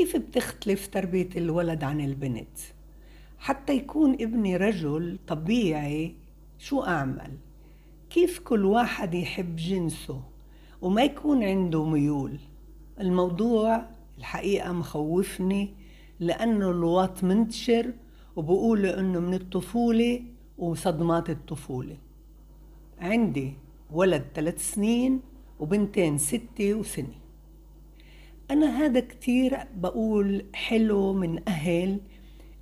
كيف بتختلف تربية الولد عن البنت؟ حتى يكون ابني رجل طبيعي شو أعمل؟ كيف كل واحد يحب جنسه وما يكون عنده ميول؟ الموضوع الحقيقة مخوفني لأنه الوط منتشر وبقولوا إنه من الطفولة وصدمات الطفولة. عندي ولد ثلاث سنين وبنتين ستة وسنة. أنا هذا كتير بقول حلو من أهل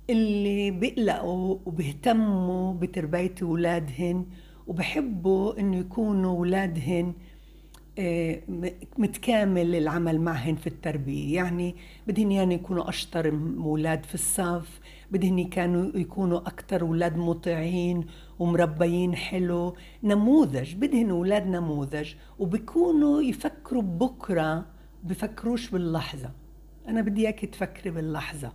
اللي بيقلقوا وبيهتموا بتربية أولادهن وبحبوا إنه يكونوا أولادهن آه، متكامل العمل معهن في التربية. يعني بدهن يعني يكونوا أشطر أولاد في الصف بدهن كانوا يكونوا أكثر أولاد مطيعين ومربيين حلو نموذج بدهن أولاد نموذج وبيكونوا يفكروا بكرة بفكروش باللحظة. أنا بدي إياك تفكري باللحظة.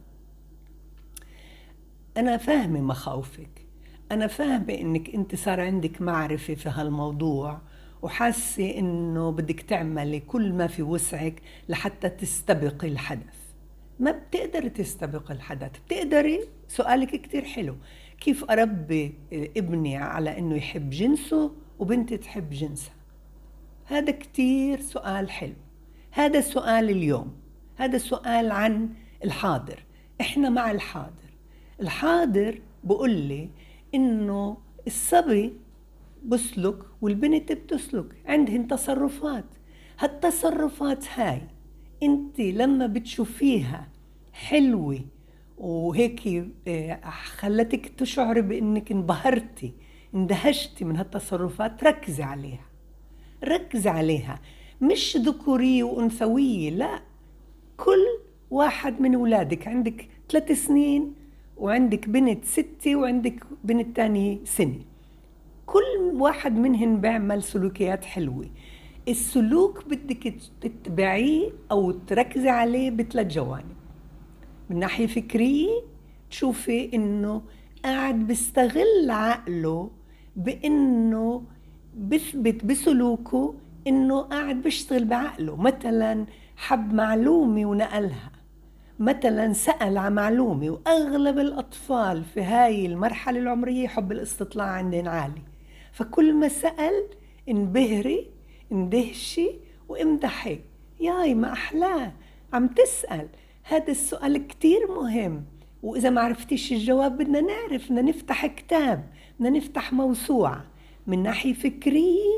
أنا فاهمة مخاوفك. أنا فاهمة إنك أنت صار عندك معرفة في هالموضوع وحاسة إنه بدك تعملي كل ما في وسعك لحتى تستبقي الحدث. ما بتقدري تستبقي الحدث. بتقدري؟ سؤالك كتير حلو. كيف أربي ابني على إنه يحب جنسه وبنتي تحب جنسها؟ هذا كتير سؤال حلو. هذا السؤال اليوم هذا السؤال عن الحاضر. إحنا مع الحاضر. الحاضر بقول لي إنه الصبي بسلك والبنت بتسلك عندهن تصرفات. هالتصرفات هاي أنت لما بتشوفيها حلوة وهيك آه، خلتك تشعري بإنك انبهرتي اندهشتي من هالتصرفات ركزي عليها. ركزي عليها. مش ذكورية وأنثوية لا. كل واحد من أولادك عندك ثلاث سنين وعندك بنت ستة وعندك بنت تاني سنة. كل واحد منهن بيعمل سلوكيات حلوة. السلوك بدك تتبعيه أو تركزي عليه بثلاث جوانب. من ناحية فكرية تشوفي إنه قاعد بيستغل عقله بإنه بثبت بسلوكه إنه قاعد بيشتغل بعقله. مثلا حب معلومة ونقلها. مثلا سأل عن معلومة وأغلب الأطفال في هاي المرحلة العمرية حب الاستطلاع عندهم عالي. فكل ما سأل انبهري اندهشي وامدحي. ياي ما أحلاه عم تسأل. هذا السؤال كتير مهم. وإذا ما عرفتيش الجواب بدنا نعرف بدنا نفتح كتاب بدنا نفتح موسوعة. من ناحية فكرية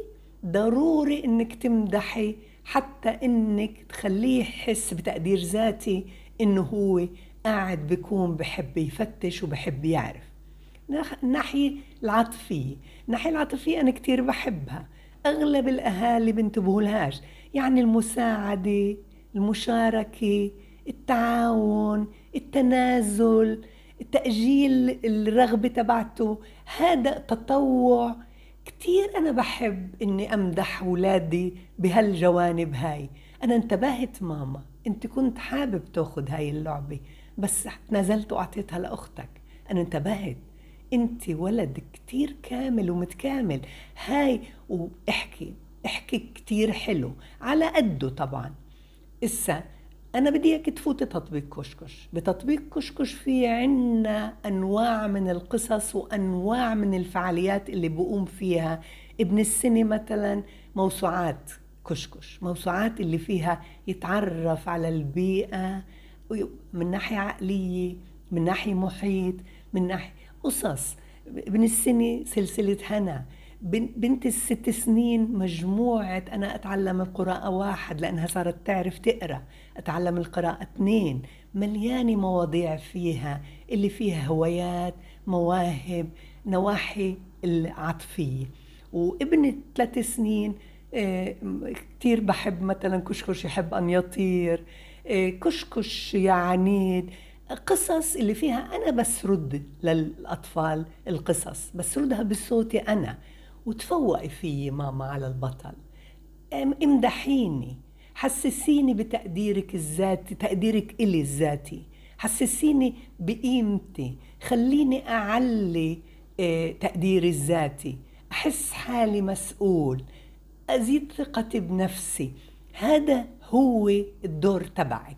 ضروري إنك تمدحي حتى إنك تخليه يحس بتقدير ذاتي إنه هو قاعد بيكون بحب يفتش وبحب يعرف. الناحية العاطفية. الناحية العاطفية أنا كتير بحبها. أغلب الأهالي بنتبهوا لهاش يعني المساعدة المشاركة التعاون التنازل تأجيل الرغبة تبعته. هذا تطوع كتير أنا بحب إني أمدح أولادي بهالجوانب هاي. أنا انتبهت ماما أنت كنت حابب تأخذ هاي اللعبة بس نزلت وأعطيتها لأختك. أنا انتبهت. أنت ولد كتير كامل ومتكامل. هاي وإحكي إحكي كتير حلو. على قده طبعا. إسا أنا بدي إياك تفوتي تطبيق كشكش. بتطبيق كشكش في عنا أنواع من القصص وأنواع من الفعاليات اللي بقوم فيها ابن السنة مثلا موسوعات كشكش. موسوعات اللي فيها يتعرف على البيئة من ناحية عقلية من ناحية محيط من ناحية قصص. ابن السنة سلسلة هنا. بنت الست سنين مجموعة أنا أتعلم القراءة واحد لأنها صارت تعرف تقرأ. أتعلم القراءة اثنين. مليانة مواضيع فيها اللي فيها هوايات مواهب نواحي العاطفية. وابن ثلاث سنين آه، كتير بحب مثلا كشكش يحب أن يطير آه، كشكش يا عنيد قصص اللي فيها. أنا بسرد للأطفال القصص بسردها بصوتي أنا. وتفوقي فيي ماما على البطل. امدحيني حسسيني بتقديرك الذاتي تقديرك إلي الذاتي. حسسيني بقيمتي. خليني أعلي آه، تقديري الذاتي. أحس حالي مسؤول. أزيد ثقتي بنفسي. هذا هو الدور تبعك.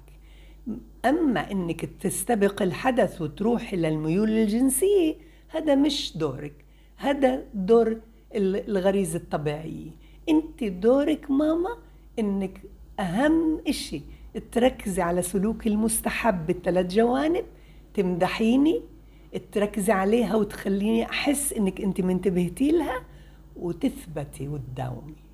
أما إنك تستبق الحدث وتروح إلى الميول الجنسية هذا مش دورك. هذا دور الغريزة الطبيعية أنت دورك ماما إنك أهم إشي تركزي على سلوك المستحب بالثلاث جوانب تمدحيني تركزي عليها وتخليني أحس إنك أنت منتبهتي لها وتثبتي وتداومي.